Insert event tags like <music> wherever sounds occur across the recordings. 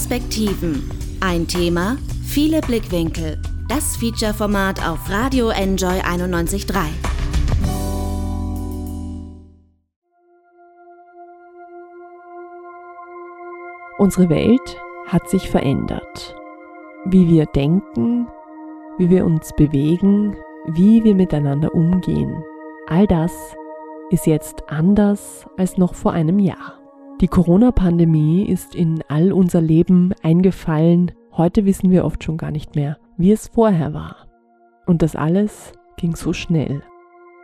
Perspektiven. Ein Thema, viele Blickwinkel. Das Feature-Format auf Radio Enjoy 91.3. Unsere Welt hat sich verändert. Wie wir denken, wie wir uns bewegen, wie wir miteinander umgehen. All das ist jetzt anders als noch vor einem Jahr. Die Corona-Pandemie ist in all unser Leben eingefallen. Heute wissen wir oft schon gar nicht mehr, wie es vorher war. Und das alles ging so schnell.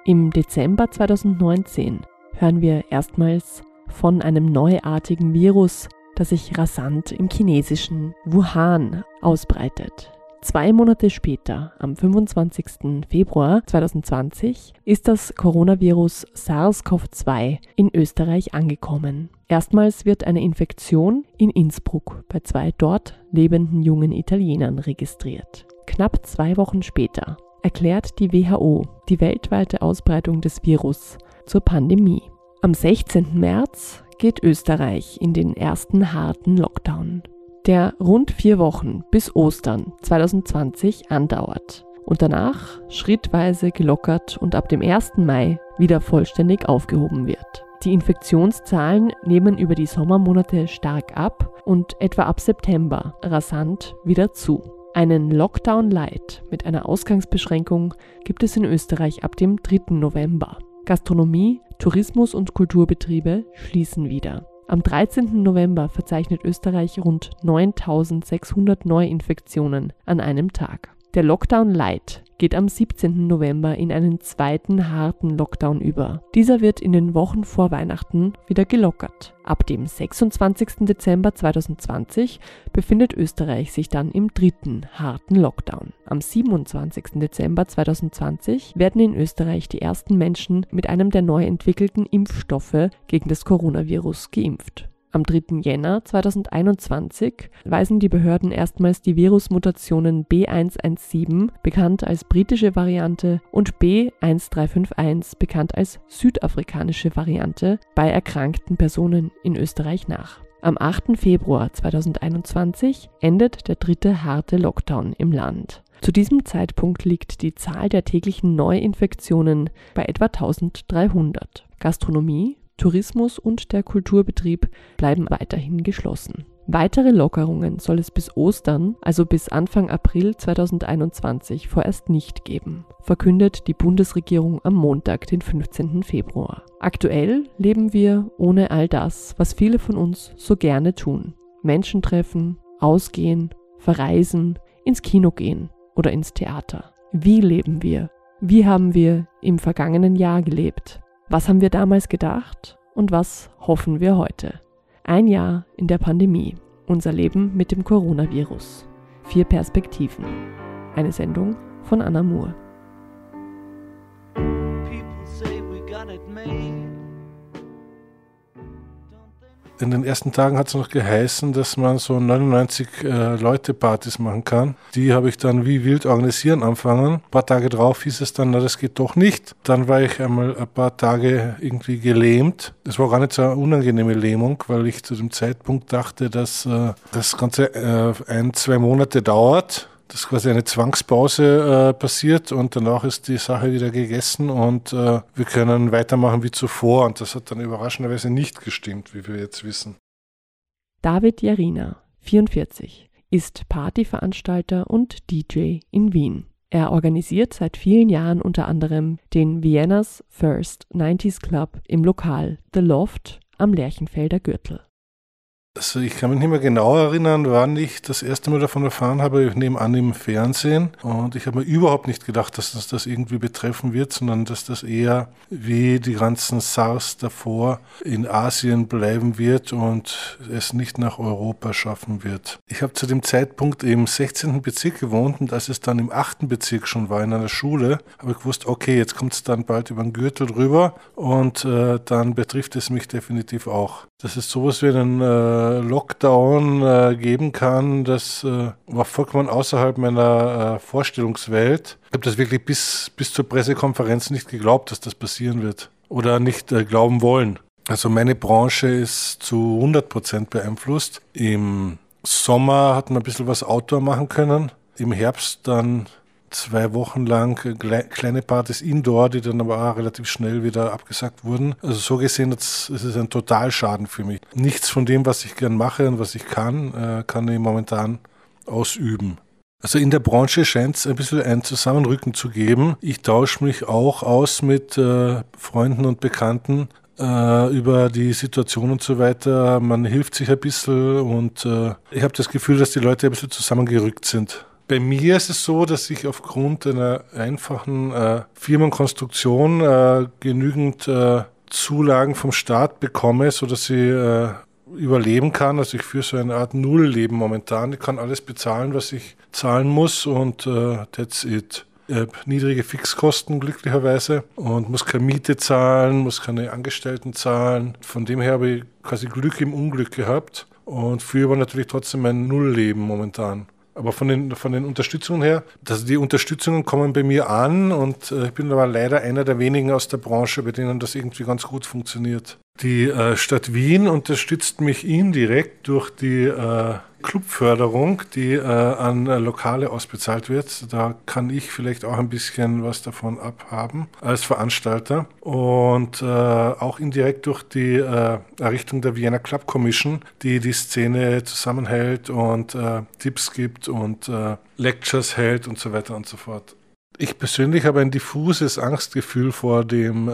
Im Dezember 2019 hören wir erstmals von einem neuartigen Virus, das sich rasant im chinesischen Wuhan ausbreitet. Zwei Monate später, am 25. Februar 2020, ist das Coronavirus SARS-CoV-2 in Österreich angekommen. Erstmals wird eine Infektion in Innsbruck bei zwei dort lebenden jungen Italienern registriert. Knapp zwei Wochen später erklärt die WHO die weltweite Ausbreitung des Virus zur Pandemie. Am 16. März geht Österreich in den ersten harten Lockdown der rund vier Wochen bis Ostern 2020 andauert und danach schrittweise gelockert und ab dem 1. Mai wieder vollständig aufgehoben wird. Die Infektionszahlen nehmen über die Sommermonate stark ab und etwa ab September rasant wieder zu. Einen Lockdown Light mit einer Ausgangsbeschränkung gibt es in Österreich ab dem 3. November. Gastronomie, Tourismus und Kulturbetriebe schließen wieder. Am 13. November verzeichnet Österreich rund 9600 Neuinfektionen an einem Tag. Der Lockdown Light geht am 17. November in einen zweiten harten Lockdown über. Dieser wird in den Wochen vor Weihnachten wieder gelockert. Ab dem 26. Dezember 2020 befindet Österreich sich dann im dritten harten Lockdown. Am 27. Dezember 2020 werden in Österreich die ersten Menschen mit einem der neu entwickelten Impfstoffe gegen das Coronavirus geimpft. Am 3. Jänner 2021 weisen die Behörden erstmals die Virusmutationen B117, bekannt als britische Variante, und B1351, bekannt als südafrikanische Variante, bei erkrankten Personen in Österreich nach. Am 8. Februar 2021 endet der dritte harte Lockdown im Land. Zu diesem Zeitpunkt liegt die Zahl der täglichen Neuinfektionen bei etwa 1300. Gastronomie, Tourismus und der Kulturbetrieb bleiben weiterhin geschlossen. Weitere Lockerungen soll es bis Ostern, also bis Anfang April 2021, vorerst nicht geben, verkündet die Bundesregierung am Montag, den 15. Februar. Aktuell leben wir ohne all das, was viele von uns so gerne tun. Menschen treffen, ausgehen, verreisen, ins Kino gehen oder ins Theater. Wie leben wir? Wie haben wir im vergangenen Jahr gelebt? Was haben wir damals gedacht und was hoffen wir heute? Ein Jahr in der Pandemie, unser Leben mit dem Coronavirus. Vier Perspektiven. Eine Sendung von Anna Moore. People say we got it made in den ersten Tagen hat es noch geheißen, dass man so 99 äh, Leute Partys machen kann. Die habe ich dann wie wild organisieren anfangen. Ein paar Tage drauf hieß es dann, na das geht doch nicht. Dann war ich einmal ein paar Tage irgendwie gelähmt. Das war gar nicht so eine unangenehme Lähmung, weil ich zu dem Zeitpunkt dachte, dass äh, das Ganze äh, ein, zwei Monate dauert dass quasi eine Zwangspause äh, passiert und danach ist die Sache wieder gegessen und äh, wir können weitermachen wie zuvor. Und das hat dann überraschenderweise nicht gestimmt, wie wir jetzt wissen. David Jarina, 44, ist Partyveranstalter und DJ in Wien. Er organisiert seit vielen Jahren unter anderem den Viennas First 90s Club im Lokal The Loft am Lerchenfelder Gürtel. Also ich kann mich nicht mehr genau erinnern, wann ich das erste Mal davon erfahren habe. Ich nehme an im Fernsehen. Und ich habe mir überhaupt nicht gedacht, dass das das irgendwie betreffen wird, sondern dass das eher wie die ganzen SARS davor in Asien bleiben wird und es nicht nach Europa schaffen wird. Ich habe zu dem Zeitpunkt im 16. Bezirk gewohnt und als es dann im 8. Bezirk schon war in einer Schule, habe ich gewusst, okay, jetzt kommt es dann bald über den Gürtel drüber und äh, dann betrifft es mich definitiv auch. Das ist sowas wie einen äh, Lockdown äh, geben kann, das äh, war vollkommen außerhalb meiner äh, Vorstellungswelt. Ich habe das wirklich bis, bis zur Pressekonferenz nicht geglaubt, dass das passieren wird oder nicht äh, glauben wollen. Also meine Branche ist zu 100 Prozent beeinflusst. Im Sommer hat man ein bisschen was Outdoor machen können. Im Herbst dann zwei Wochen lang kleine Partys Indoor, die dann aber auch relativ schnell wieder abgesagt wurden. Also so gesehen ist es ein Totalschaden für mich. Nichts von dem, was ich gern mache und was ich kann, äh, kann ich momentan ausüben. Also in der Branche scheint es ein bisschen ein Zusammenrücken zu geben. Ich tausche mich auch aus mit äh, Freunden und Bekannten äh, über die Situation und so weiter. Man hilft sich ein bisschen und äh, ich habe das Gefühl, dass die Leute ein bisschen zusammengerückt sind. Bei mir ist es so, dass ich aufgrund einer einfachen äh, Firmenkonstruktion äh, genügend äh, Zulagen vom Staat bekomme, sodass ich äh, überleben kann. Also ich führe so eine Art Nullleben momentan. Ich kann alles bezahlen, was ich zahlen muss und äh, that's it. Ich habe niedrige Fixkosten glücklicherweise und muss keine Miete zahlen, muss keine Angestellten zahlen. Von dem her habe ich quasi Glück im Unglück gehabt und führe aber natürlich trotzdem mein Nullleben momentan. Aber von den, von den Unterstützungen her, also die Unterstützungen kommen bei mir an und äh, ich bin aber leider einer der wenigen aus der Branche, bei denen das irgendwie ganz gut funktioniert. Die äh, Stadt Wien unterstützt mich indirekt durch die äh, Clubförderung, die äh, an äh, Lokale ausbezahlt wird. Da kann ich vielleicht auch ein bisschen was davon abhaben als Veranstalter. Und äh, auch indirekt durch die äh, Errichtung der Vienna Club Commission, die die Szene zusammenhält und Tipps gibt und Lectures hält und so weiter und so fort. Ich persönlich habe ein diffuses Angstgefühl vor dem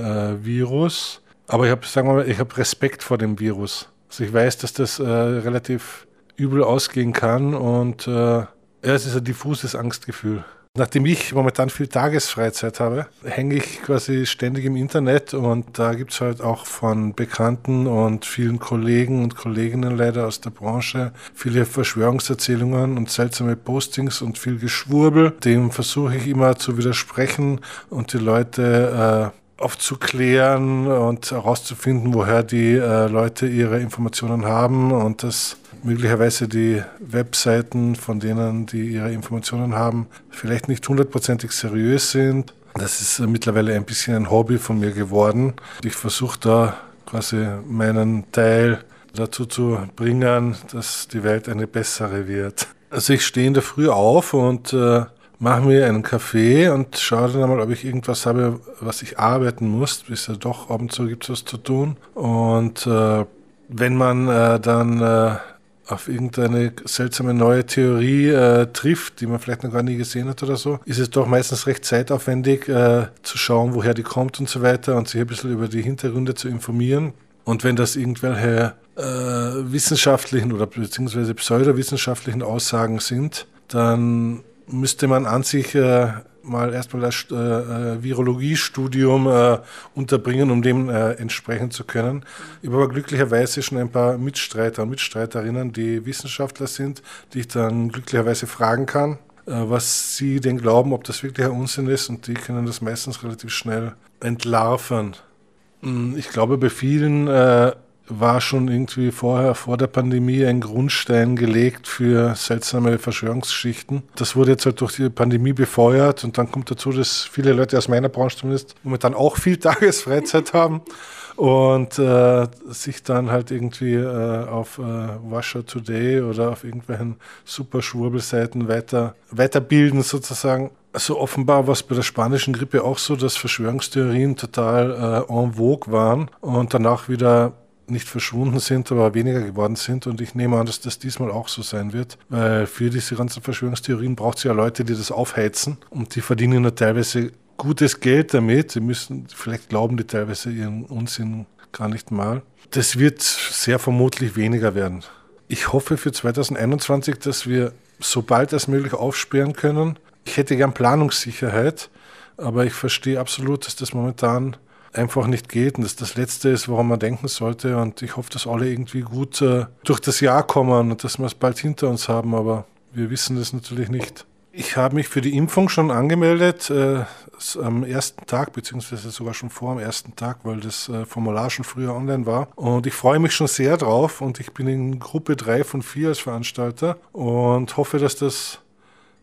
Virus aber ich habe, sagen wir mal, ich habe Respekt vor dem Virus. Also ich weiß, dass das äh, relativ übel ausgehen kann und äh, ja, es ist ein diffuses Angstgefühl. Nachdem ich momentan viel Tagesfreizeit habe, hänge ich quasi ständig im Internet und da gibt es halt auch von Bekannten und vielen Kollegen und Kolleginnen leider aus der Branche viele Verschwörungserzählungen und seltsame Postings und viel Geschwurbel. Dem versuche ich immer zu widersprechen und die Leute äh, aufzuklären und herauszufinden, woher die äh, Leute ihre Informationen haben und dass möglicherweise die Webseiten, von denen die ihre Informationen haben, vielleicht nicht hundertprozentig seriös sind. Das ist äh, mittlerweile ein bisschen ein Hobby von mir geworden. Ich versuche da quasi meinen Teil dazu zu bringen, dass die Welt eine bessere wird. Also ich stehe in der Früh auf und äh, mache mir einen Kaffee und schaue dann einmal, ob ich irgendwas habe, was ich arbeiten muss. Ist ja doch, ab und zu gibt es was zu tun. Und äh, wenn man äh, dann äh, auf irgendeine seltsame neue Theorie äh, trifft, die man vielleicht noch gar nie gesehen hat oder so, ist es doch meistens recht zeitaufwendig äh, zu schauen, woher die kommt und so weiter und sich ein bisschen über die Hintergründe zu informieren. Und wenn das irgendwelche äh, wissenschaftlichen oder beziehungsweise pseudowissenschaftlichen Aussagen sind, dann müsste man an sich äh, mal erstmal das äh, äh, Virologiestudium äh, unterbringen, um dem äh, entsprechen zu können. Ich habe aber glücklicherweise schon ein paar Mitstreiter und Mitstreiterinnen, die Wissenschaftler sind, die ich dann glücklicherweise fragen kann, äh, was sie denn glauben, ob das wirklich ein Unsinn ist und die können das meistens relativ schnell entlarven. Hm, ich glaube, bei vielen äh, war schon irgendwie vorher, vor der Pandemie, ein Grundstein gelegt für seltsame Verschwörungsgeschichten. Das wurde jetzt halt durch die Pandemie befeuert und dann kommt dazu, dass viele Leute aus meiner Branche zumindest momentan auch viel <laughs> Tagesfreizeit haben und äh, sich dann halt irgendwie äh, auf äh, Washer Today oder auf irgendwelchen super Schwurbelseiten weiter, weiterbilden sozusagen. Also offenbar war es bei der spanischen Grippe auch so, dass Verschwörungstheorien total äh, en vogue waren und danach wieder nicht verschwunden sind, aber weniger geworden sind. Und ich nehme an, dass das diesmal auch so sein wird, weil für diese ganzen Verschwörungstheorien braucht es ja Leute, die das aufheizen und die verdienen nur teilweise gutes Geld damit. Sie müssen, vielleicht glauben die teilweise ihren Unsinn gar nicht mal. Das wird sehr vermutlich weniger werden. Ich hoffe für 2021, dass wir so bald als möglich aufsperren können. Ich hätte gern Planungssicherheit, aber ich verstehe absolut, dass das momentan einfach nicht geht und das das Letzte ist, woran man denken sollte. Und ich hoffe, dass alle irgendwie gut äh, durch das Jahr kommen und dass wir es bald hinter uns haben, aber wir wissen das natürlich nicht. Ich habe mich für die Impfung schon angemeldet äh, am ersten Tag, beziehungsweise sogar schon vor dem ersten Tag, weil das äh, Formular schon früher online war. Und ich freue mich schon sehr drauf und ich bin in Gruppe 3 von 4 als Veranstalter und hoffe, dass das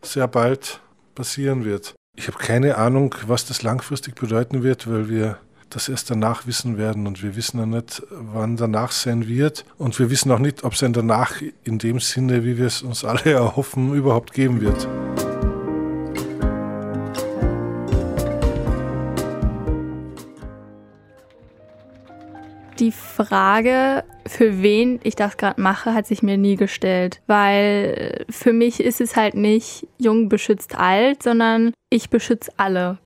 sehr bald passieren wird. Ich habe keine Ahnung, was das langfristig bedeuten wird, weil wir das erst danach wissen werden. Und wir wissen ja nicht, wann danach sein wird. Und wir wissen auch nicht, ob es ein danach in dem Sinne, wie wir es uns alle <laughs> erhoffen, überhaupt geben wird. Die Frage, für wen ich das gerade mache, hat sich mir nie gestellt, weil für mich ist es halt nicht jung beschützt alt, sondern ich beschütze alle.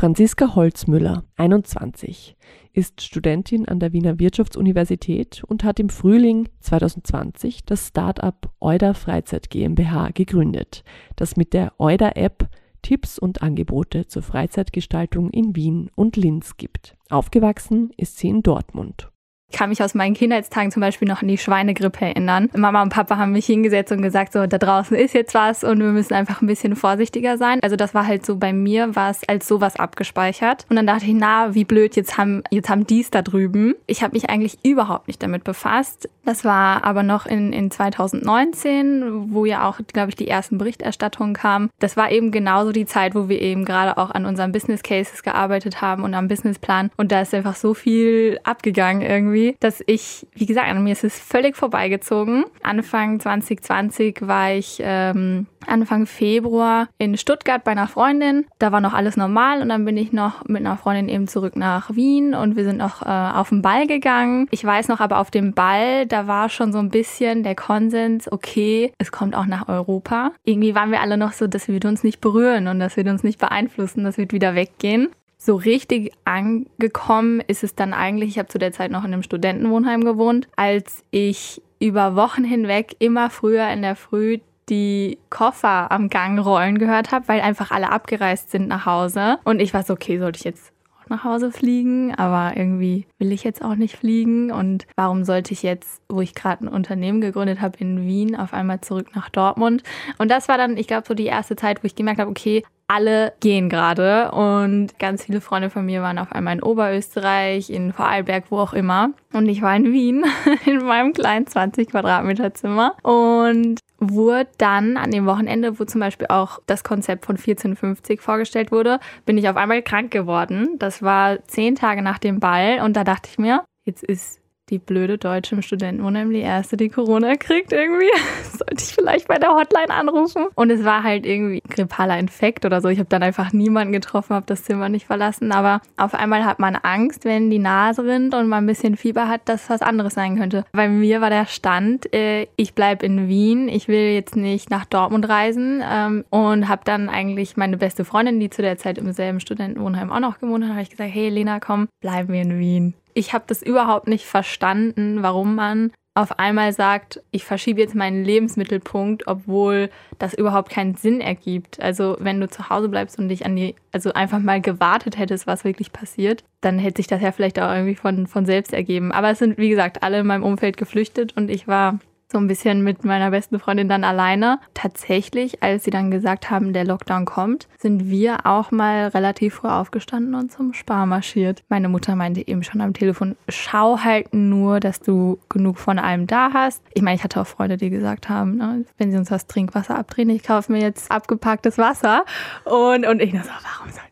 Franziska Holzmüller, 21, ist Studentin an der Wiener Wirtschaftsuniversität und hat im Frühling 2020 das Startup Euda Freizeit GmbH gegründet, das mit der Euda App Tipps und Angebote zur Freizeitgestaltung in Wien und Linz gibt. Aufgewachsen ist sie in Dortmund. Ich kann mich aus meinen Kindheitstagen zum Beispiel noch an die Schweinegrippe erinnern. Mama und Papa haben mich hingesetzt und gesagt, so, da draußen ist jetzt was und wir müssen einfach ein bisschen vorsichtiger sein. Also das war halt so bei mir, war es als sowas abgespeichert. Und dann dachte ich, na, wie blöd, jetzt haben, jetzt haben dies da drüben. Ich habe mich eigentlich überhaupt nicht damit befasst. Das war aber noch in, in 2019, wo ja auch, glaube ich, die ersten Berichterstattungen kamen. Das war eben genauso die Zeit, wo wir eben gerade auch an unseren Business Cases gearbeitet haben und am Businessplan. Und da ist einfach so viel abgegangen irgendwie irgendwie, dass ich, wie gesagt, an mir ist es völlig vorbeigezogen. Anfang 2020 war ich ähm, Anfang Februar in Stuttgart bei einer Freundin. Da war noch alles normal und dann bin ich noch mit einer Freundin eben zurück nach Wien und wir sind noch äh, auf den Ball gegangen. Ich weiß noch aber auf dem Ball, da war schon so ein bisschen der Konsens, okay, es kommt auch nach Europa. Irgendwie waren wir alle noch so, das wird uns nicht berühren und das wird uns nicht beeinflussen, das wird wieder weggehen so richtig angekommen ist es dann eigentlich, ich habe zu der Zeit noch in einem Studentenwohnheim gewohnt, als ich über Wochen hinweg immer früher in der Früh die Koffer am Gang rollen gehört habe, weil einfach alle abgereist sind nach Hause. Und ich war so, okay, sollte ich jetzt auch nach Hause fliegen? Aber irgendwie will ich jetzt auch nicht fliegen. Und warum sollte ich jetzt, wo ich gerade ein Unternehmen gegründet habe in Wien, auf einmal zurück nach Dortmund? Und das war dann, ich glaube, so die erste Zeit, wo ich gemerkt habe, okay, alle gehen gerade und ganz viele Freunde von mir waren auf einmal in Oberösterreich, in Vorarlberg, wo auch immer. Und ich war in Wien <laughs> in meinem kleinen 20 Quadratmeter Zimmer und wurde dann an dem Wochenende, wo zum Beispiel auch das Konzept von 1450 vorgestellt wurde, bin ich auf einmal krank geworden. Das war zehn Tage nach dem Ball und da dachte ich mir, jetzt ist die blöde Deutsche im Studentenwohnheim die erste, die Corona kriegt irgendwie. <laughs> Sollte ich vielleicht bei der Hotline anrufen. Und es war halt irgendwie grippaler Infekt oder so. Ich habe dann einfach niemanden getroffen, habe das Zimmer nicht verlassen. Aber auf einmal hat man Angst, wenn die Nase rinnt und man ein bisschen Fieber hat, dass was anderes sein könnte. Bei mir war der Stand, äh, ich bleibe in Wien, ich will jetzt nicht nach Dortmund reisen ähm, und habe dann eigentlich meine beste Freundin, die zu der Zeit im selben Studentenwohnheim auch noch gewohnt hat, habe ich gesagt, hey Lena, komm, bleiben wir in Wien ich habe das überhaupt nicht verstanden, warum man auf einmal sagt, ich verschiebe jetzt meinen Lebensmittelpunkt, obwohl das überhaupt keinen Sinn ergibt. Also wenn du zu Hause bleibst und dich an die, also einfach mal gewartet hättest, was wirklich passiert, dann hätte sich das ja vielleicht auch irgendwie von, von selbst ergeben. Aber es sind, wie gesagt, alle in meinem Umfeld geflüchtet und ich war so ein bisschen mit meiner besten Freundin dann alleine. Tatsächlich, als sie dann gesagt haben, der Lockdown kommt, sind wir auch mal relativ früh aufgestanden und zum Spar marschiert. Meine Mutter meinte eben schon am Telefon, schau halt nur, dass du genug von allem da hast. Ich meine, ich hatte auch Freunde, die gesagt haben, ne, wenn sie uns das Trinkwasser abdrehen, ich kaufe mir jetzt abgepacktes Wasser. Und, und ich nur so, warum soll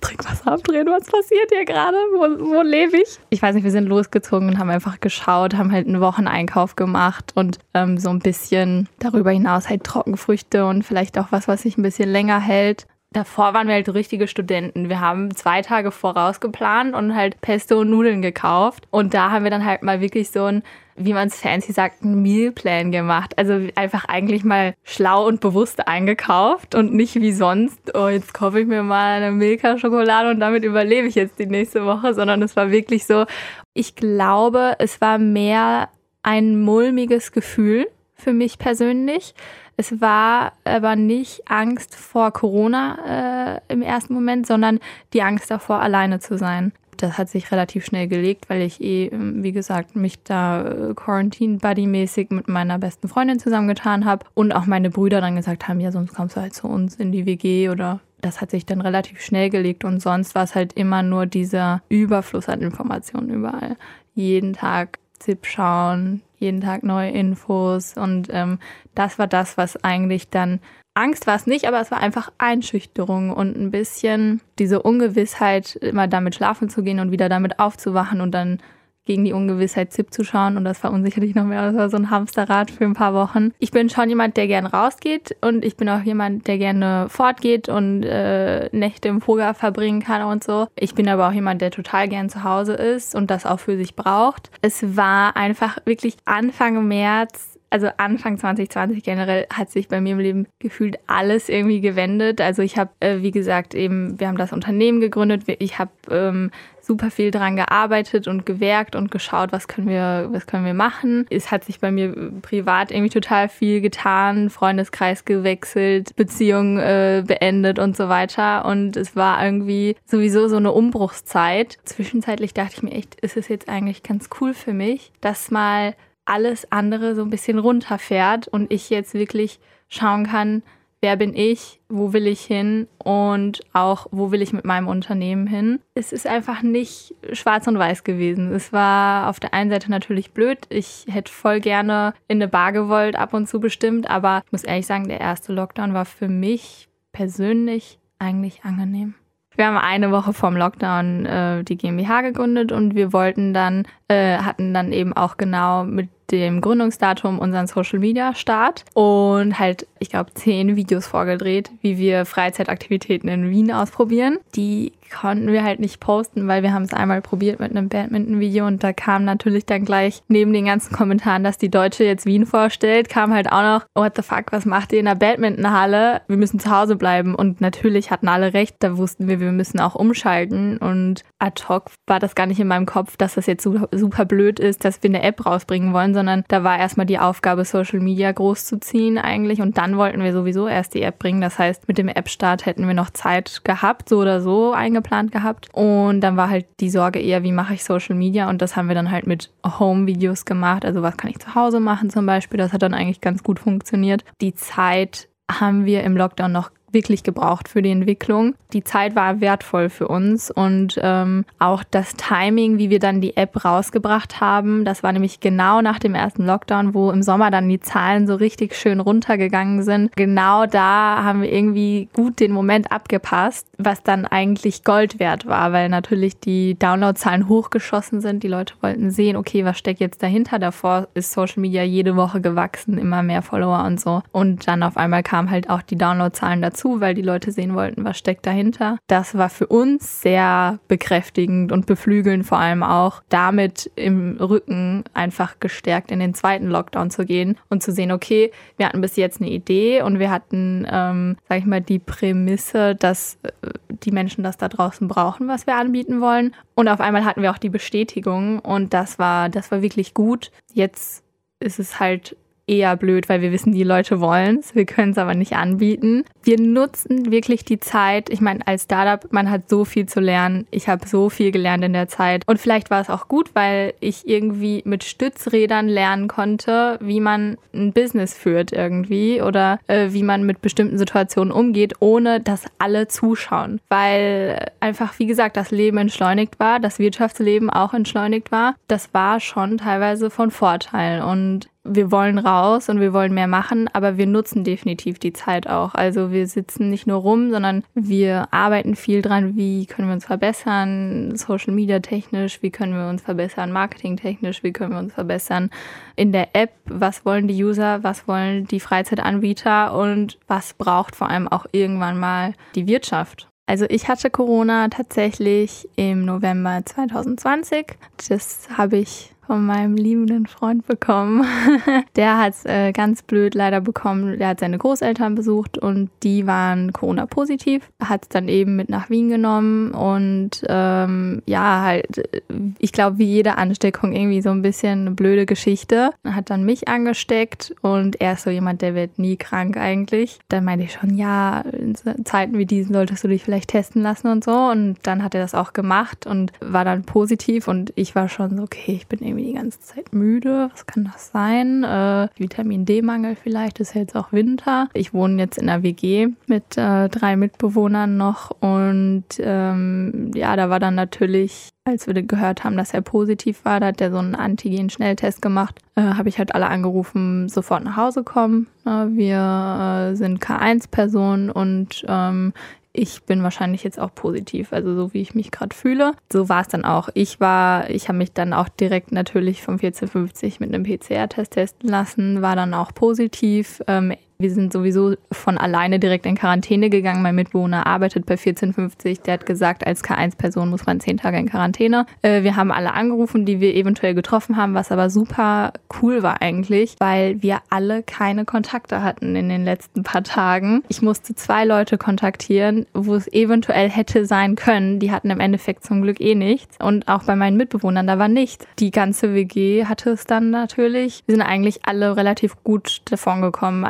Trinkwasser abdrehen. Was passiert hier gerade? Wo, wo lebe ich? Ich weiß nicht, wir sind losgezogen und haben einfach geschaut, haben halt einen Wocheneinkauf gemacht und ähm, so ein bisschen darüber hinaus halt Trockenfrüchte und vielleicht auch was, was sich ein bisschen länger hält. Davor waren wir halt richtige Studenten. Wir haben zwei Tage voraus geplant und halt Pesto und Nudeln gekauft. Und da haben wir dann halt mal wirklich so ein wie man es fancy sagt, einen Mealplan gemacht. Also einfach eigentlich mal schlau und bewusst eingekauft und nicht wie sonst, oh, jetzt kaufe ich mir mal eine Milka-Schokolade und damit überlebe ich jetzt die nächste Woche, sondern es war wirklich so, ich glaube, es war mehr ein mulmiges Gefühl für mich persönlich. Es war aber nicht Angst vor Corona äh, im ersten Moment, sondern die Angst davor, alleine zu sein das hat sich relativ schnell gelegt, weil ich eh, ähm, wie gesagt, mich da äh, Quarantine-Buddy-mäßig mit meiner besten Freundin zusammengetan habe und auch meine Brüder dann gesagt haben, ja, sonst kommst du halt zu uns in die WG oder das hat sich dann relativ schnell gelegt und sonst war es halt immer nur dieser Überfluss an Informationen überall. Jeden Tag ZIP schauen, jeden Tag neue Infos. Und ähm, das war das, was eigentlich dann Angst war es nicht, aber es war einfach Einschüchterung und ein bisschen diese Ungewissheit, immer damit schlafen zu gehen und wieder damit aufzuwachen und dann gegen die Ungewissheit ZIP zu schauen und das verunsichert dich noch mehr. Das war so ein Hamsterrad für ein paar Wochen. Ich bin schon jemand, der gern rausgeht und ich bin auch jemand, der gerne fortgeht und äh, Nächte im Voger verbringen kann und so. Ich bin aber auch jemand, der total gern zu Hause ist und das auch für sich braucht. Es war einfach wirklich Anfang März also Anfang 2020 generell hat sich bei mir im Leben gefühlt alles irgendwie gewendet. Also ich habe, äh, wie gesagt, eben, wir haben das Unternehmen gegründet. Ich habe ähm, super viel dran gearbeitet und gewerkt und geschaut, was können wir, was können wir machen. Es hat sich bei mir privat irgendwie total viel getan, Freundeskreis gewechselt, Beziehung äh, beendet und so weiter. Und es war irgendwie sowieso so eine Umbruchszeit. Zwischenzeitlich dachte ich mir echt, ist es jetzt eigentlich ganz cool für mich, dass mal alles andere so ein bisschen runterfährt und ich jetzt wirklich schauen kann, wer bin ich, wo will ich hin und auch, wo will ich mit meinem Unternehmen hin. Es ist einfach nicht schwarz und weiß gewesen. Es war auf der einen Seite natürlich blöd. Ich hätte voll gerne in eine Bar gewollt, ab und zu bestimmt, aber ich muss ehrlich sagen, der erste Lockdown war für mich persönlich eigentlich angenehm. Wir haben eine Woche vorm Lockdown äh, die GmbH gegründet und wir wollten dann, äh, hatten dann eben auch genau mit dem Gründungsdatum unseren Social Media Start und halt, ich glaube, zehn Videos vorgedreht, wie wir Freizeitaktivitäten in Wien ausprobieren. Die konnten wir halt nicht posten, weil wir haben es einmal probiert mit einem Badminton-Video und da kam natürlich dann gleich neben den ganzen Kommentaren, dass die Deutsche jetzt Wien vorstellt, kam halt auch noch, what the fuck, was macht ihr in der Badminton-Halle? Wir müssen zu Hause bleiben und natürlich hatten alle recht, da wussten wir, wir müssen auch umschalten und ad hoc war das gar nicht in meinem Kopf, dass das jetzt super, blöd ist, dass wir eine App rausbringen wollen, sondern da war erstmal die Aufgabe, Social Media groß zu ziehen eigentlich. Und dann wollten wir sowieso erst die App bringen. Das heißt, mit dem App-Start hätten wir noch Zeit gehabt, so oder so eingeplant gehabt. Und dann war halt die Sorge eher, wie mache ich Social Media? Und das haben wir dann halt mit Home-Videos gemacht. Also was kann ich zu Hause machen zum Beispiel? Das hat dann eigentlich ganz gut funktioniert. Die Zeit haben wir im Lockdown noch wirklich gebraucht für die Entwicklung. Die Zeit war wertvoll für uns und ähm, auch das Timing, wie wir dann die App rausgebracht haben, das war nämlich genau nach dem ersten Lockdown, wo im Sommer dann die Zahlen so richtig schön runtergegangen sind. Genau da haben wir irgendwie gut den Moment abgepasst, was dann eigentlich Gold wert war, weil natürlich die Downloadzahlen hochgeschossen sind. Die Leute wollten sehen, okay, was steckt jetzt dahinter? Davor ist Social Media jede Woche gewachsen, immer mehr Follower und so. Und dann auf einmal kamen halt auch die Downloadzahlen dazu dazu, weil die Leute sehen wollten, was steckt dahinter. Das war für uns sehr bekräftigend und beflügelnd vor allem auch, damit im Rücken einfach gestärkt in den zweiten Lockdown zu gehen und zu sehen, okay, wir hatten bis jetzt eine Idee und wir hatten, ähm, sag ich mal, die Prämisse, dass äh, die Menschen das da draußen brauchen, was wir anbieten wollen. Und auf einmal hatten wir auch die Bestätigung und das war, das war wirklich gut. Jetzt ist es halt eher blöd, weil wir wissen, die Leute wollen es. Wir können es aber nicht anbieten. Wir nutzen wirklich die Zeit. Ich meine, als Startup, man hat so viel zu lernen. Ich habe so viel gelernt in der Zeit. Und vielleicht war es auch gut, weil ich irgendwie mit Stützrädern lernen konnte, wie man ein Business führt irgendwie oder äh, wie man mit bestimmten Situationen umgeht, ohne dass alle zuschauen. Weil einfach, wie gesagt, das Leben entschleunigt war, das Wirtschaftsleben auch entschleunigt war. Das war schon teilweise von Vorteil. Und wir wollen raus und wir wollen mehr machen, aber wir nutzen definitiv die Zeit auch. Also wir sitzen nicht nur rum, sondern wir arbeiten viel dran, wie können wir uns verbessern, Social Media technisch, wie können wir uns verbessern, Marketing technisch, wie können wir uns verbessern in der App, was wollen die User, was wollen die Freizeitanbieter und was braucht vor allem auch irgendwann mal die Wirtschaft. Also ich hatte Corona tatsächlich im November 2020. Das habe ich von meinem liebenden Freund bekommen. <laughs> der hat es äh, ganz blöd leider bekommen. Der hat seine Großeltern besucht und die waren Corona-positiv. Hat es dann eben mit nach Wien genommen und ähm, ja, halt, ich glaube, wie jede Ansteckung irgendwie so ein bisschen eine blöde Geschichte. Hat dann mich angesteckt und er ist so jemand, der wird nie krank eigentlich. Dann meinte ich schon, ja, in Zeiten wie diesen solltest du dich vielleicht testen lassen und so. Und dann hat er das auch gemacht und war dann positiv und ich war schon so, okay, ich bin irgendwie irgendwie die ganze Zeit müde. Was kann das sein? Äh, Vitamin D-Mangel vielleicht, ist ja jetzt auch Winter. Ich wohne jetzt in einer WG mit äh, drei Mitbewohnern noch und ähm, ja, da war dann natürlich als wir gehört haben, dass er positiv war, da hat er so einen Antigen-Schnelltest gemacht, äh, habe ich halt alle angerufen, sofort nach Hause kommen. Äh, wir äh, sind K1-Personen und ähm, ich bin wahrscheinlich jetzt auch positiv, also so wie ich mich gerade fühle. So war es dann auch. Ich war, ich habe mich dann auch direkt natürlich vom 1450 mit einem PCR-Test testen lassen, war dann auch positiv. Ähm, wir sind sowieso von alleine direkt in Quarantäne gegangen. Mein Mitbewohner arbeitet bei 1450. Der hat gesagt, als K1-Person muss man zehn Tage in Quarantäne. Äh, wir haben alle angerufen, die wir eventuell getroffen haben, was aber super cool war eigentlich, weil wir alle keine Kontakte hatten in den letzten paar Tagen. Ich musste zwei Leute kontaktieren, wo es eventuell hätte sein können. Die hatten im Endeffekt zum Glück eh nichts. Und auch bei meinen Mitbewohnern, da war nichts. Die ganze WG hatte es dann natürlich. Wir sind eigentlich alle relativ gut davon gekommen.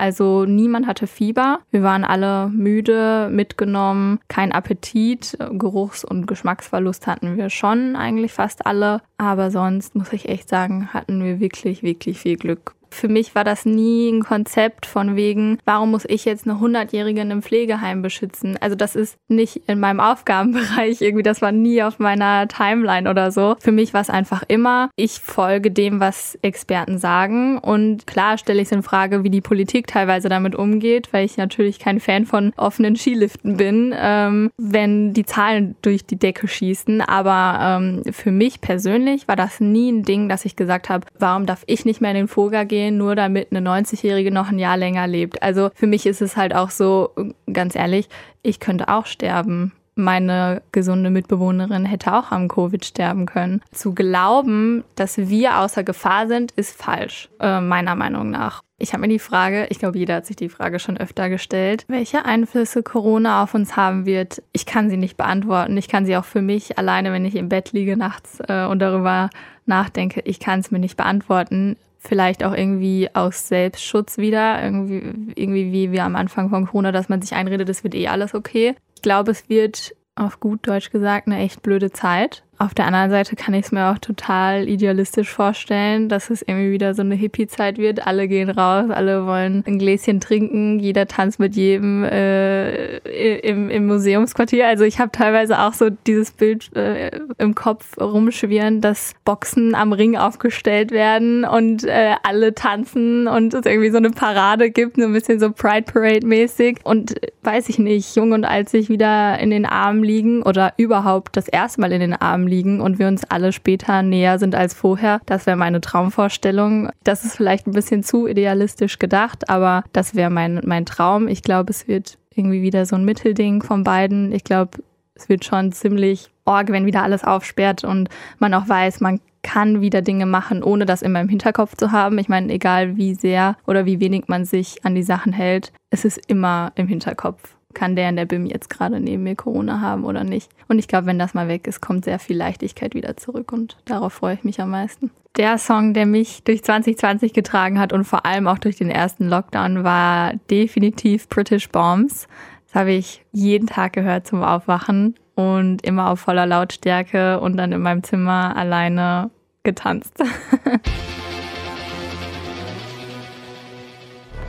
Niemand hatte Fieber. Wir waren alle müde, mitgenommen, kein Appetit, Geruchs- und Geschmacksverlust hatten wir schon eigentlich fast alle. Aber sonst muss ich echt sagen, hatten wir wirklich, wirklich viel Glück. Für mich war das nie ein Konzept von wegen, warum muss ich jetzt eine 100-Jährige in einem Pflegeheim beschützen? Also das ist nicht in meinem Aufgabenbereich <laughs> irgendwie, das war nie auf meiner Timeline oder so. Für mich war es einfach immer, ich folge dem, was Experten sagen und klar stelle ich es in Frage, wie die Politik teilweise damit umgeht, weil ich natürlich kein Fan von offenen Skiliften bin, ähm, wenn die Zahlen durch die Decke schießen. Aber ähm, für mich persönlich war das nie ein Ding, dass ich gesagt habe, warum darf ich nicht mehr in den Foga gehen? Gehen, nur damit eine 90-Jährige noch ein Jahr länger lebt. Also für mich ist es halt auch so, ganz ehrlich, ich könnte auch sterben meine gesunde Mitbewohnerin hätte auch am Covid sterben können. Zu glauben, dass wir außer Gefahr sind, ist falsch, äh, meiner Meinung nach. Ich habe mir die Frage, ich glaube, jeder hat sich die Frage schon öfter gestellt, welche Einflüsse Corona auf uns haben wird. Ich kann sie nicht beantworten. Ich kann sie auch für mich alleine, wenn ich im Bett liege nachts äh, und darüber nachdenke, ich kann es mir nicht beantworten vielleicht auch irgendwie aus Selbstschutz wieder, irgendwie, irgendwie wie wir am Anfang von Corona, dass man sich einredet, es wird eh alles okay. Ich glaube, es wird auf gut Deutsch gesagt eine echt blöde Zeit. Auf der anderen Seite kann ich es mir auch total idealistisch vorstellen, dass es irgendwie wieder so eine Hippie-Zeit wird. Alle gehen raus, alle wollen ein Gläschen trinken, jeder tanzt mit jedem äh, im, im Museumsquartier. Also ich habe teilweise auch so dieses Bild äh, im Kopf rumschwirren, dass Boxen am Ring aufgestellt werden und äh, alle tanzen und es irgendwie so eine Parade gibt, so ein bisschen so Pride Parade-mäßig. Und weiß ich nicht, jung und alt sich wieder in den Armen liegen oder überhaupt das erste Mal in den Armen liegen und wir uns alle später näher sind als vorher. Das wäre meine Traumvorstellung. Das ist vielleicht ein bisschen zu idealistisch gedacht, aber das wäre mein, mein Traum. Ich glaube, es wird irgendwie wieder so ein Mittelding von beiden. Ich glaube, es wird schon ziemlich org, wenn wieder alles aufsperrt und man auch weiß, man kann wieder Dinge machen, ohne das immer im Hinterkopf zu haben. Ich meine, egal wie sehr oder wie wenig man sich an die Sachen hält, es ist immer im Hinterkopf kann der in der BIM jetzt gerade neben mir Corona haben oder nicht. Und ich glaube, wenn das mal weg ist, kommt sehr viel Leichtigkeit wieder zurück und darauf freue ich mich am meisten. Der Song, der mich durch 2020 getragen hat und vor allem auch durch den ersten Lockdown, war definitiv British Bombs. Das habe ich jeden Tag gehört zum Aufwachen und immer auf voller Lautstärke und dann in meinem Zimmer alleine getanzt.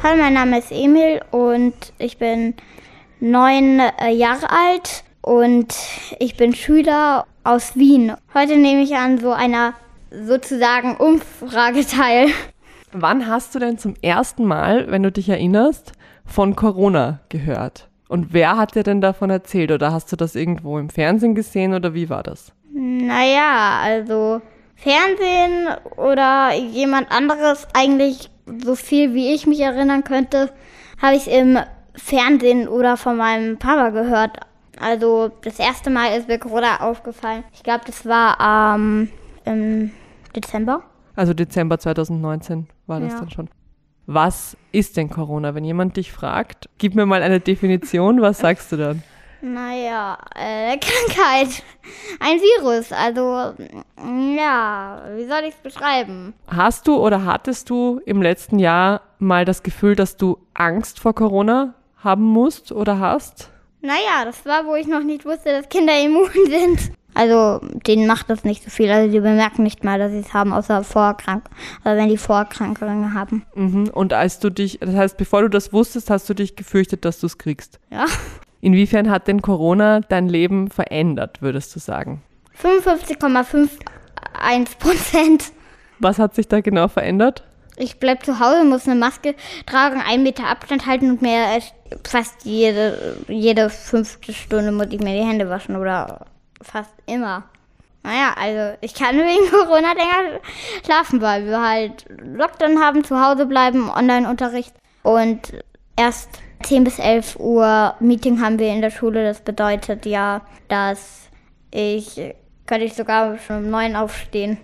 Hallo, mein Name ist Emil und ich bin neun äh, Jahre alt und ich bin Schüler aus Wien. Heute nehme ich an so einer sozusagen Umfrage teil. Wann hast du denn zum ersten Mal, wenn du dich erinnerst, von Corona gehört? Und wer hat dir denn davon erzählt? Oder hast du das irgendwo im Fernsehen gesehen oder wie war das? Naja, also Fernsehen oder jemand anderes, eigentlich so viel wie ich mich erinnern könnte, habe ich im Fernsehen oder von meinem Papa gehört. Also das erste Mal ist mir Corona aufgefallen. Ich glaube, das war ähm, im Dezember. Also Dezember 2019 war das ja. dann schon. Was ist denn Corona? Wenn jemand dich fragt, gib mir mal eine Definition, was sagst du dann? Naja, äh, <laughs> Krankheit. Ein Virus. Also, ja, wie soll ich es beschreiben? Hast du oder hattest du im letzten Jahr mal das Gefühl, dass du Angst vor Corona haben musst oder hast? Naja, das war, wo ich noch nicht wusste, dass Kinder immun sind. Also denen macht das nicht so viel. Also die bemerken nicht mal, dass sie es haben, außer Vorkrank oder wenn die Vorerkrankungen haben. Mhm. Und als du dich, das heißt, bevor du das wusstest, hast du dich gefürchtet, dass du es kriegst. Ja. Inwiefern hat denn Corona dein Leben verändert, würdest du sagen? 55,51 Prozent. Was hat sich da genau verändert? Ich bleib zu Hause, muss eine Maske tragen, einen Meter Abstand halten und mir fast jede, jede fünfte Stunde muss ich mir die Hände waschen oder fast immer. Naja, also ich kann <laughs> wegen Corona länger schlafen, weil wir halt Lockdown haben, zu Hause bleiben, Online-Unterricht und erst 10 bis 11 Uhr Meeting haben wir in der Schule. Das bedeutet ja, dass ich, könnte ich sogar schon um 9 aufstehen.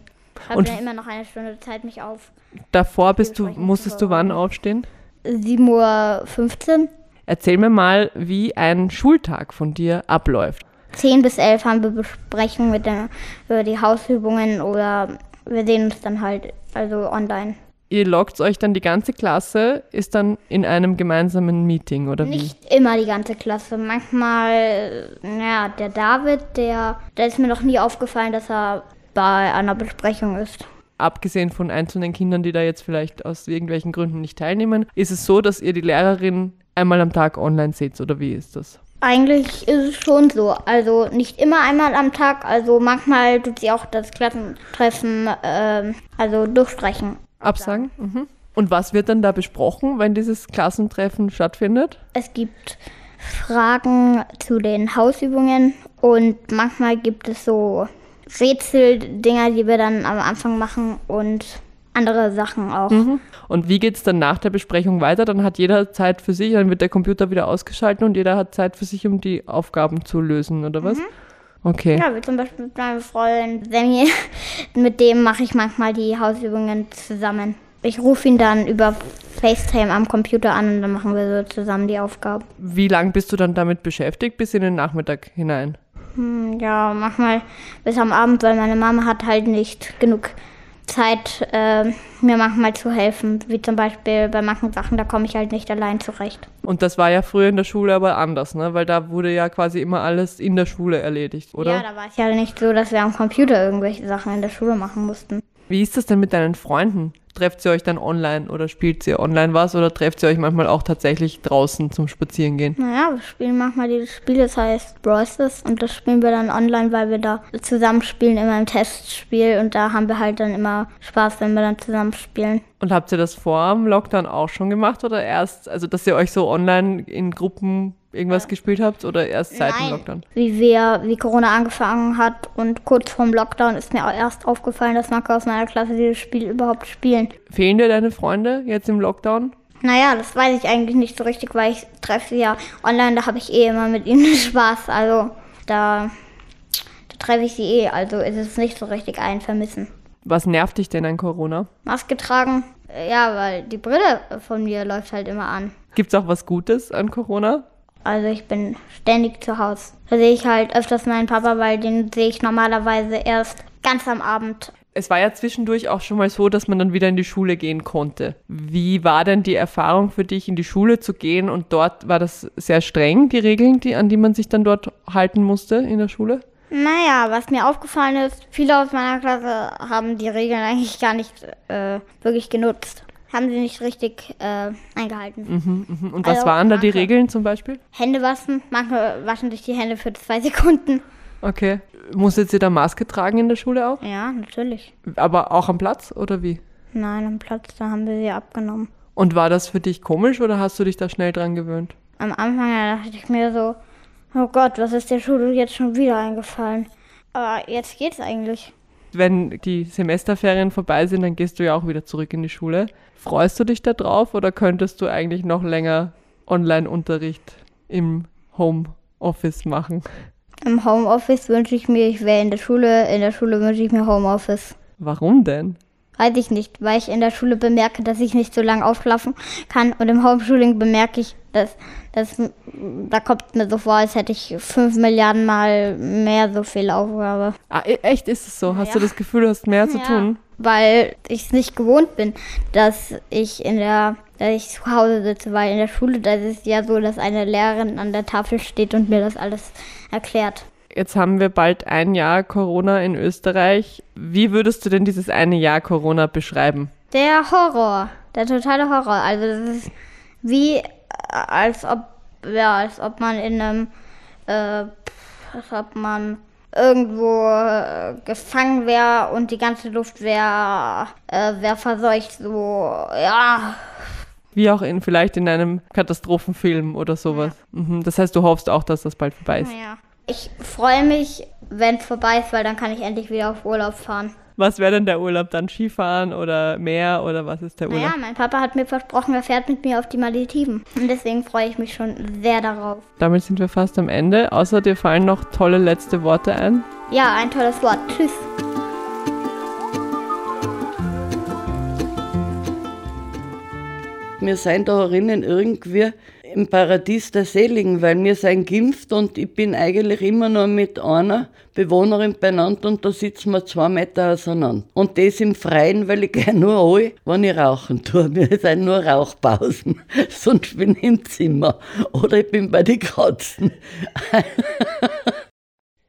Habe Und- dann immer noch eine Stunde Zeit, mich auf. Davor bist du, musstest du wann aufstehen? 7.15 Uhr. Erzähl mir mal, wie ein Schultag von dir abläuft. 10 bis 11 haben wir Besprechungen mit der, über die Hausübungen oder wir sehen uns dann halt also online. Ihr loggt euch dann die ganze Klasse, ist dann in einem gemeinsamen Meeting oder wie? Nicht immer die ganze Klasse. Manchmal, ja, der David, der, da ist mir noch nie aufgefallen, dass er bei einer Besprechung ist. Abgesehen von einzelnen Kindern, die da jetzt vielleicht aus irgendwelchen Gründen nicht teilnehmen, ist es so, dass ihr die Lehrerin einmal am Tag online seht oder wie ist das? Eigentlich ist es schon so. Also nicht immer einmal am Tag. Also manchmal tut sie auch das Klassentreffen, ähm, also durchstreichen. Absagen? Mhm. Und was wird dann da besprochen, wenn dieses Klassentreffen stattfindet? Es gibt Fragen zu den Hausübungen und manchmal gibt es so Rätseldinger, die wir dann am Anfang machen und andere Sachen auch. Und wie geht es dann nach der Besprechung weiter? Dann hat jeder Zeit für sich, dann wird der Computer wieder ausgeschaltet und jeder hat Zeit für sich, um die Aufgaben zu lösen, oder was? Okay. Ja, wie zum Beispiel mit meinem Freund Sammy. <laughs> Mit dem mache ich manchmal die Hausübungen zusammen. Ich rufe ihn dann über FaceTime am Computer an und dann machen wir so zusammen die Aufgaben. Wie lange bist du dann damit beschäftigt? Bis in den Nachmittag hinein? Hm, Ja, manchmal bis am Abend, weil meine Mama hat halt nicht genug Zeit, äh, mir manchmal zu helfen. Wie zum Beispiel bei manchen Sachen, da komme ich halt nicht allein zurecht. Und das war ja früher in der Schule aber anders, ne? Weil da wurde ja quasi immer alles in der Schule erledigt, oder? Ja, da war es ja nicht so, dass wir am Computer irgendwelche Sachen in der Schule machen mussten. Wie ist das denn mit deinen Freunden? Trefft ihr euch dann online oder spielt ihr online was oder trefft ihr euch manchmal auch tatsächlich draußen zum Spazierengehen? Naja, wir spielen manchmal dieses Spiel, das heißt Brawl Stars und das spielen wir dann online, weil wir da zusammen spielen, immer im Testspiel und da haben wir halt dann immer Spaß, wenn wir dann zusammen spielen. Und habt ihr das vor dem Lockdown auch schon gemacht oder erst, also dass ihr euch so online in Gruppen irgendwas gespielt habt oder erst seit dem Nein. Lockdown? Wie wir, wie Corona angefangen hat und kurz vorm Lockdown ist mir auch erst aufgefallen, dass manche aus meiner Klasse dieses Spiel überhaupt spielen. Fehlen dir deine Freunde jetzt im Lockdown? Naja, das weiß ich eigentlich nicht so richtig, weil ich treffe sie ja online, da habe ich eh immer mit ihnen <laughs> Spaß. Also da, da treffe ich sie eh, also ist es nicht so richtig ein Vermissen. Was nervt dich denn an Corona? Maske tragen, ja, weil die Brille von mir läuft halt immer an. Gibt's auch was Gutes an Corona? Also ich bin ständig zu Hause. Da sehe ich halt öfters meinen Papa, weil den sehe ich normalerweise erst ganz am Abend. Es war ja zwischendurch auch schon mal so, dass man dann wieder in die Schule gehen konnte. Wie war denn die Erfahrung für dich, in die Schule zu gehen? Und dort war das sehr streng, die Regeln, die, an die man sich dann dort halten musste in der Schule? Naja, was mir aufgefallen ist, viele aus meiner Klasse haben die Regeln eigentlich gar nicht äh, wirklich genutzt. Haben sie nicht richtig äh, eingehalten. Mhm. Und was Also, waren da die Regeln zum Beispiel? Hände waschen, manche waschen sich die Hände für zwei <laughs> Sekunden. Okay. Musstet ihr da Maske tragen in der Schule auch? Ja, natürlich. Aber auch am Platz oder wie? Nein, am Platz, da haben wir sie abgenommen. Und war das für dich komisch oder hast du dich da schnell dran gewöhnt? Am Anfang da dachte ich mir so, oh Gott, was ist der Schule jetzt schon wieder eingefallen? Aber jetzt geht's eigentlich. Wenn die Semesterferien vorbei sind, dann gehst du ja auch wieder zurück in die Schule. Freust du dich da drauf oder könntest du eigentlich noch länger Online-Unterricht im Homeoffice machen? Im Homeoffice wünsche ich mir, ich wäre in der Schule. In der Schule wünsche ich mir Homeoffice. Warum denn? Weiß ich nicht, weil ich in der Schule bemerke, dass ich nicht so lange aufschlafen kann. Und im Homeschooling bemerke ich, dass, dass da kommt mir so vor, als hätte ich fünf Milliarden Mal mehr so viel Aufgabe. Ah, e- echt ist es so? Hast du Ja. das Gefühl, du hast mehr zu tun? Weil ich es nicht gewohnt bin, dass ich in der, dass ich zu Hause sitze, weil in der Schule, da ist es ja so, dass eine Lehrerin an der Tafel steht und mir das alles erklärt. Jetzt haben wir bald ein Jahr Corona in Österreich. Wie würdest du denn dieses eine Jahr Corona beschreiben? Der Horror, der totale Horror. Also das ist wie als ob ja, als ob man in einem äh, als ob man irgendwo äh, gefangen wäre und die ganze Luft wäre äh, wär verseucht. So, ja. Wie auch in vielleicht in einem Katastrophenfilm oder sowas. Ja. Mhm. Das heißt, du hoffst auch, dass das bald vorbei ist. Ja. Ich freue mich, wenn es vorbei ist, weil dann kann ich endlich wieder auf Urlaub fahren. Was wäre denn der Urlaub dann? Skifahren oder Meer oder was ist der Urlaub? Naja, mein Papa hat mir versprochen, er fährt mit mir auf die Malediven. Und deswegen freue ich mich schon sehr darauf. Damit sind wir fast am Ende. Außer dir fallen noch tolle letzte Worte ein. Ja, ein tolles Wort. Tschüss. Wir sind da herinnen irgendwie im Paradies der Seligen, weil wir sind geimpft und ich bin eigentlich immer nur mit einer Bewohnerin beieinander und da sitzen wir zwei Meter auseinander. Und das im Freien, weil ich gehe nur an, wenn ich rauchen tue. <laughs> Wir sind nur Rauchpausen. <laughs> Sonst bin ich im Zimmer. Oder ich bin bei den Katzen. <laughs>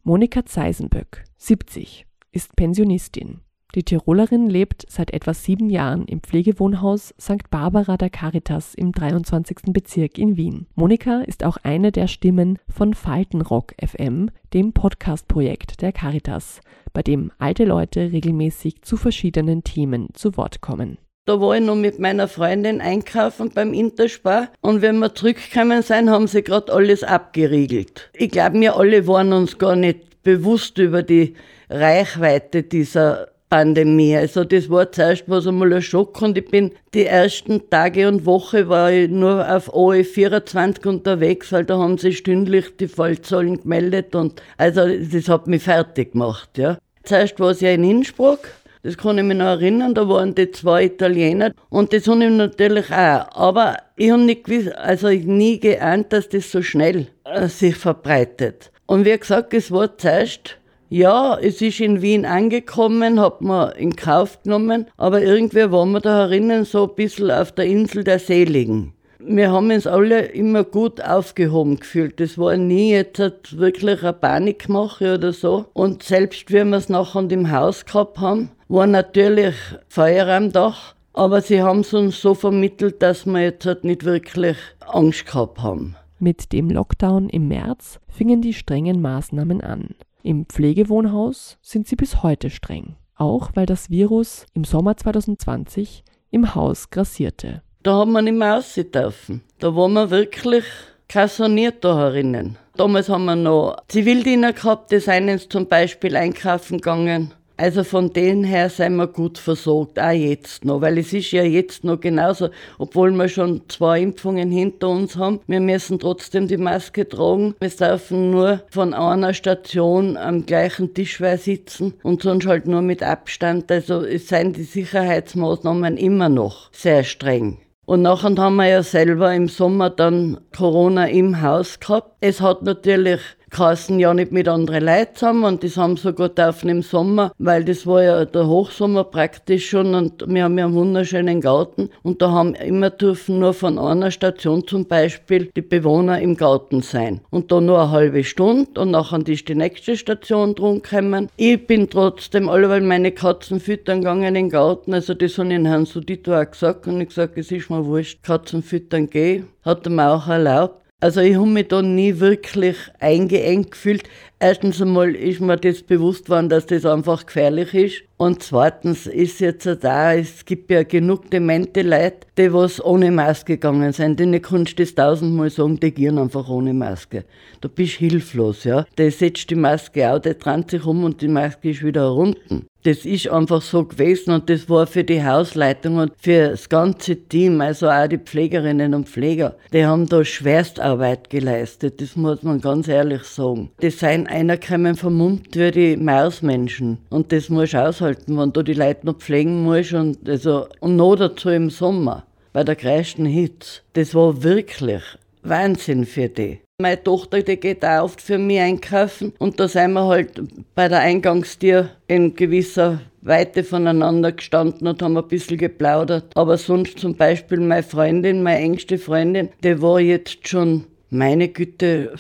Monika Zeisenböck, 70, ist Pensionistin. Die Tirolerin lebt seit etwa sieben Jahren im Pflegewohnhaus St. Barbara der Caritas im 23. Bezirk in Wien. Monika ist auch eine der Stimmen von Faltenrock FM, dem Podcast-Projekt der Caritas, bei dem alte Leute regelmäßig zu verschiedenen Themen zu Wort kommen. Da war ich noch mit meiner Freundin einkaufen beim Interspar und wenn wir zurückgekommen sind, haben sie gerade alles abgeriegelt. Ich glaube, wir alle waren uns gar nicht bewusst über die Reichweite dieser Pandemie. Also das war zuerst was einmal ein Schock und ich bin die ersten Tage und Woche war ich nur auf OE24 unterwegs, weil da haben sie stündlich die Fallzahlen gemeldet und also das hat mich fertig gemacht, ja. Zuerst war es ja in Innsbruck, das kann ich mich noch erinnern, da waren die zwei Italiener und das habe ich natürlich auch. Aber ich habe nicht gewusst, also ich nie geahnt, dass das so schnell äh, sich verbreitet. Und wie gesagt, es war zuerst ja, es ist in Wien angekommen, hat man in Kauf genommen, aber irgendwie waren wir da herinnen so ein bisschen auf der Insel der Seligen. Wir haben uns alle immer gut aufgehoben gefühlt. Das war nie jetzt wirklich eine Panikmache oder so. Und selbst wie wir es nachher im Haus gehabt haben, war natürlich Feuer am Dach. Aber sie haben es uns so vermittelt, dass wir jetzt halt nicht wirklich Angst gehabt haben. Mit dem Lockdown im März fingen die strengen Maßnahmen an. Im Pflegewohnhaus sind sie bis heute streng, auch weil das Virus im Sommer 2020 im Haus grassierte. Da haben wir nicht mehr raus dürfen. Da waren wir wirklich kassoniert da herinnen. Damals haben wir noch Zivildiener gehabt, die sind zum Beispiel einkaufen gegangen. Also von denen her sind wir gut versorgt, auch jetzt noch, weil es ist ja jetzt noch genauso, obwohl wir schon zwei Impfungen hinter uns haben, wir müssen trotzdem die Maske tragen. Wir dürfen nur von einer Station am gleichen Tisch sitzen und sonst halt nur mit Abstand. Also es sind die Sicherheitsmaßnahmen immer noch sehr streng. Und nachher haben wir ja selber im Sommer dann Corona im Haus gehabt. Es hat natürlich geheißen, ja nicht mit anderen Leuten zusammen und das haben sie sogar dürfen im Sommer, weil das war ja der Hochsommer praktisch schon und wir haben ja einen wunderschönen Garten und da haben immer dürfen nur von einer Station zum Beispiel die Bewohner im Garten sein und da nur eine halbe Stunde und nachher ist die nächste Station drum gekommen. Ich bin trotzdem alle, meine Katzen füttern gegangen in den Garten, also das habe ich Herrn Sudito auch gesagt und ich gesagt, es ist mir wurscht, Katzen füttern geh, hat er mir auch erlaubt. Also ich habe mich da nie wirklich eingeengt gefühlt. Erstens einmal ist mir das bewusst worden, dass das einfach gefährlich ist. Und zweitens ist jetzt da, es gibt ja genug demente Leute, die was ohne Maske gegangen sind. Denen kannst du das tausendmal sagen, die gehen einfach ohne Maske. Du bist hilflos, ja. Der setzt die Maske auf, der dreht sich um und die Maske ist wieder herunter. Das ist einfach so gewesen und das war für die Hausleitung und für das ganze Team, also auch die Pflegerinnen und Pfleger, die haben da Schwerstarbeit geleistet, das muss man ganz ehrlich sagen. Die sind einer kommen vermummt wie die Mausmenschen und das musst du aushalten, wenn du die Leute noch pflegen musst und, also, und noch dazu im Sommer bei der größten Hitze. Das war wirklich Wahnsinn für die. Meine Tochter, die geht auch oft für mich einkaufen und da sind wir halt bei der Eingangstür in gewisser Weite voneinander gestanden und haben ein bisschen geplaudert. Aber sonst zum Beispiel meine Freundin, meine engste Freundin, die war jetzt schon, meine Güte,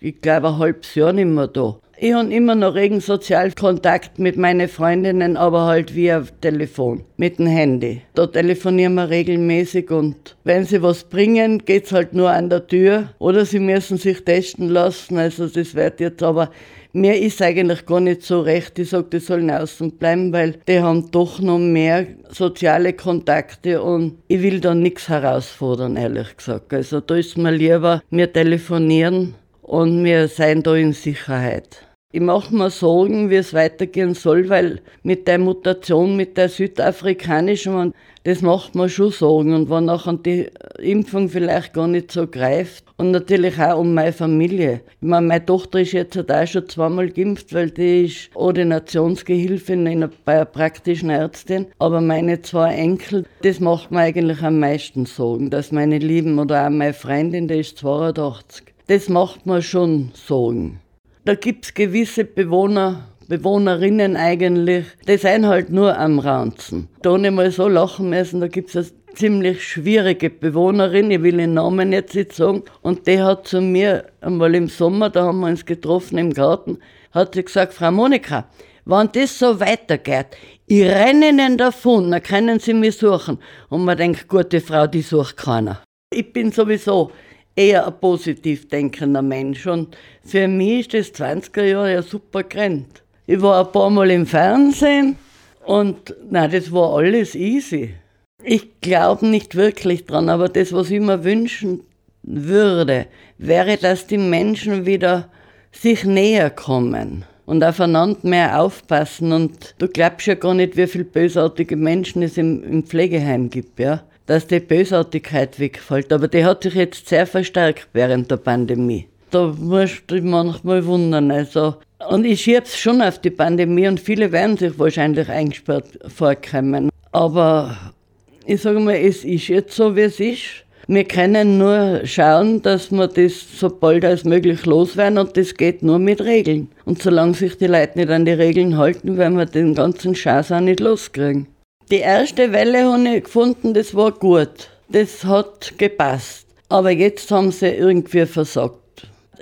ich glaube ein halbes Jahr nicht mehr da. Ich habe immer noch regen Sozialkontakt mit meinen Freundinnen, aber halt via Telefon, mit dem Handy. Da telefonieren wir regelmäßig und wenn sie was bringen, geht's halt nur an der Tür oder sie müssen sich testen lassen. Also das wird jetzt aber mir ist eigentlich gar nicht so recht. Ich sage, die sollen außen bleiben, weil die haben doch noch mehr soziale Kontakte und ich will da nichts herausfordern, ehrlich gesagt. Also da ist mir lieber, wir telefonieren und wir sind da in Sicherheit. Ich mache mir Sorgen, wie es weitergehen soll, weil mit der Mutation, mit der südafrikanischen, das macht mir schon Sorgen. Und wenn nachher die Impfung vielleicht gar nicht so greift. Und natürlich auch um meine Familie. Ich meine, meine Tochter ist jetzt halt auch schon zweimal geimpft, weil die ist Ordinationsgehilfin bei einer praktischen Ärztin. Aber meine zwei Enkel, das macht mir eigentlich am meisten Sorgen, dass meine Lieben oder auch meine Freundin, die ist 82, das macht mir schon Sorgen. Da gibt es gewisse Bewohner, Bewohnerinnen eigentlich, die sind halt nur am Ranzen. Da nicht mal so lachen müssen, da gibt es eine ziemlich schwierige Bewohnerin, ich will den Namen jetzt nicht sagen, und die hat zu mir einmal im Sommer, da haben wir uns getroffen im Garten, hat sie gesagt, Frau Monika, wenn das so weitergeht, ich renne ihnen davon, dann können sie mich suchen. Und man denkt, gute Frau, die sucht keiner. Ich bin sowieso eher ein positiv denkender Mensch. Und für mich ist das 20er Jahre ja super gerannt. Ich war ein paar Mal im Fernsehen und na, das war alles easy. Ich glaube nicht wirklich dran, aber das, was ich mir wünschen würde, wäre, dass die Menschen wieder sich näher kommen und aufeinander mehr aufpassen. Und du glaubst ja gar nicht, wie viele bösartige Menschen es im, im Pflegeheim gibt, ja dass die Bösartigkeit wegfällt. Aber die hat sich jetzt sehr verstärkt während der Pandemie. Da musst du dich manchmal wundern. Also, und ich schiebe es schon auf die Pandemie und viele werden sich wahrscheinlich eingesperrt vorkommen. Aber ich sage mal, es ist jetzt so, wie es ist. Wir können nur schauen, dass wir das so bald als möglich loswerden und das geht nur mit Regeln. Und solange sich die Leute nicht an die Regeln halten, werden wir den ganzen Scheiß auch nicht loskriegen. Die erste Welle habe ich gefunden, das war gut. Das hat gepasst. Aber jetzt haben sie irgendwie versagt.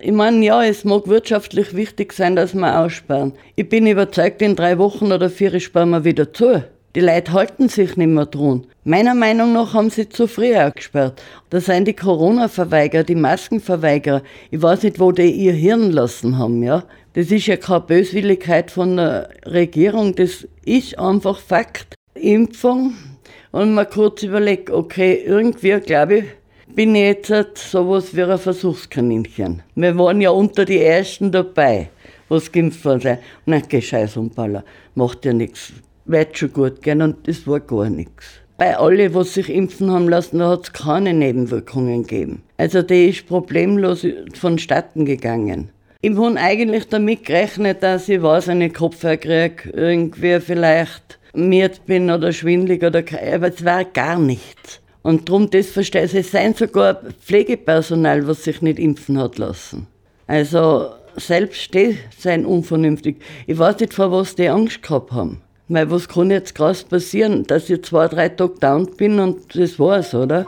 Ich meine, ja, es mag wirtschaftlich wichtig sein, dass wir aussperren. Ich bin überzeugt, in drei Wochen oder vier sperren wir wieder zu. Die Leute halten sich nicht mehr dran. Meiner Meinung nach haben sie zu früh gesperrt. Da sind die Corona-Verweigerer, die Maskenverweigerer. Ich weiß nicht, wo die ihr Hirn lassen haben, ja. Das ist ja keine Böswilligkeit von der Regierung, das ist einfach Fakt. Impfung und mal kurz überlegt, okay, irgendwie glaube ich, bin ich jetzt halt sowas wie ein Versuchskaninchen. Wir waren ja unter die Ersten dabei, was geimpft worden sind. Und dann geh scheiß Umballer, macht ja nichts, wird schon gut gehen und das war gar nichts. Bei allen, was sich impfen haben lassen, da hat es keine Nebenwirkungen gegeben. Also die ist problemlos vonstatten gegangen. Ich habe eigentlich damit gerechnet, dass ich was einen Kopf kriege, irgendwie vielleicht miert bin oder schwindlig oder aber es war gar nichts. Und darum, das verstehe ich, es sind sogar Pflegepersonal, was sich nicht impfen hat lassen. Also selbst die sind unvernünftig. Ich weiß nicht, vor was die Angst gehabt haben. Weil was kann jetzt krass passieren, dass ich zwei, drei Tage down bin und das war's, oder?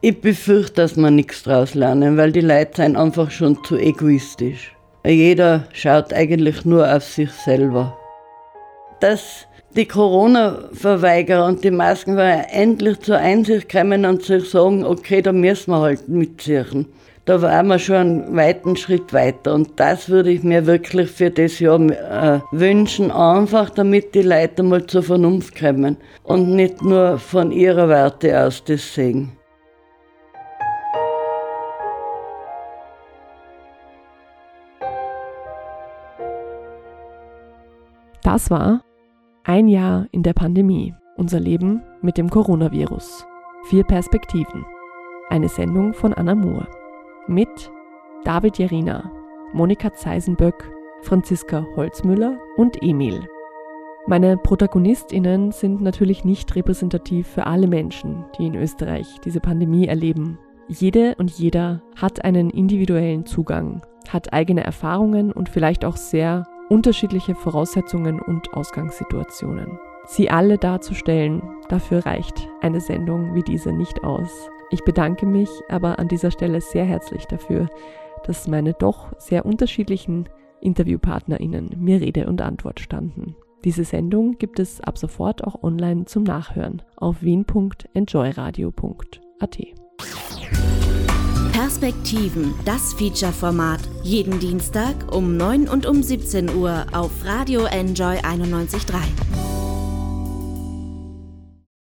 Ich befürchte, dass wir nichts draus lernen, weil die Leute sind einfach schon zu egoistisch. Jeder schaut eigentlich nur auf sich selber. Dass die Corona-Verweigerer und die Maskenverweigerer endlich zur Einsicht kommen und sich sagen, okay, da müssen wir halt mitziehen. Da waren wir schon einen weiten Schritt weiter. Und das würde ich mir wirklich für das Jahr äh, wünschen, einfach damit die Leute mal zur Vernunft kommen und nicht nur von ihrer Warte aus das sehen. Das war ein Jahr in der Pandemie, unser Leben mit dem Coronavirus. Vier Perspektiven. Eine Sendung von Anna Moore. Mit David Jerina, Monika Zeisenböck, Franziska Holzmüller und Emil. Meine ProtagonistInnen sind natürlich nicht repräsentativ für alle Menschen, die in Österreich diese Pandemie erleben. Jede und jeder hat einen individuellen Zugang, hat eigene Erfahrungen und vielleicht auch sehr unterschiedliche Voraussetzungen und Ausgangssituationen. Sie alle darzustellen, dafür reicht eine Sendung wie diese nicht aus. Ich bedanke mich aber an dieser Stelle sehr herzlich dafür, dass meine doch sehr unterschiedlichen InterviewpartnerInnen mir Rede und Antwort standen. Diese Sendung gibt es ab sofort auch online zum Nachhören auf wien.enjoyradio.at. Perspektiven, das Feature-Format. Jeden Dienstag um 9 und um 17 Uhr auf Radio Enjoy 91.3.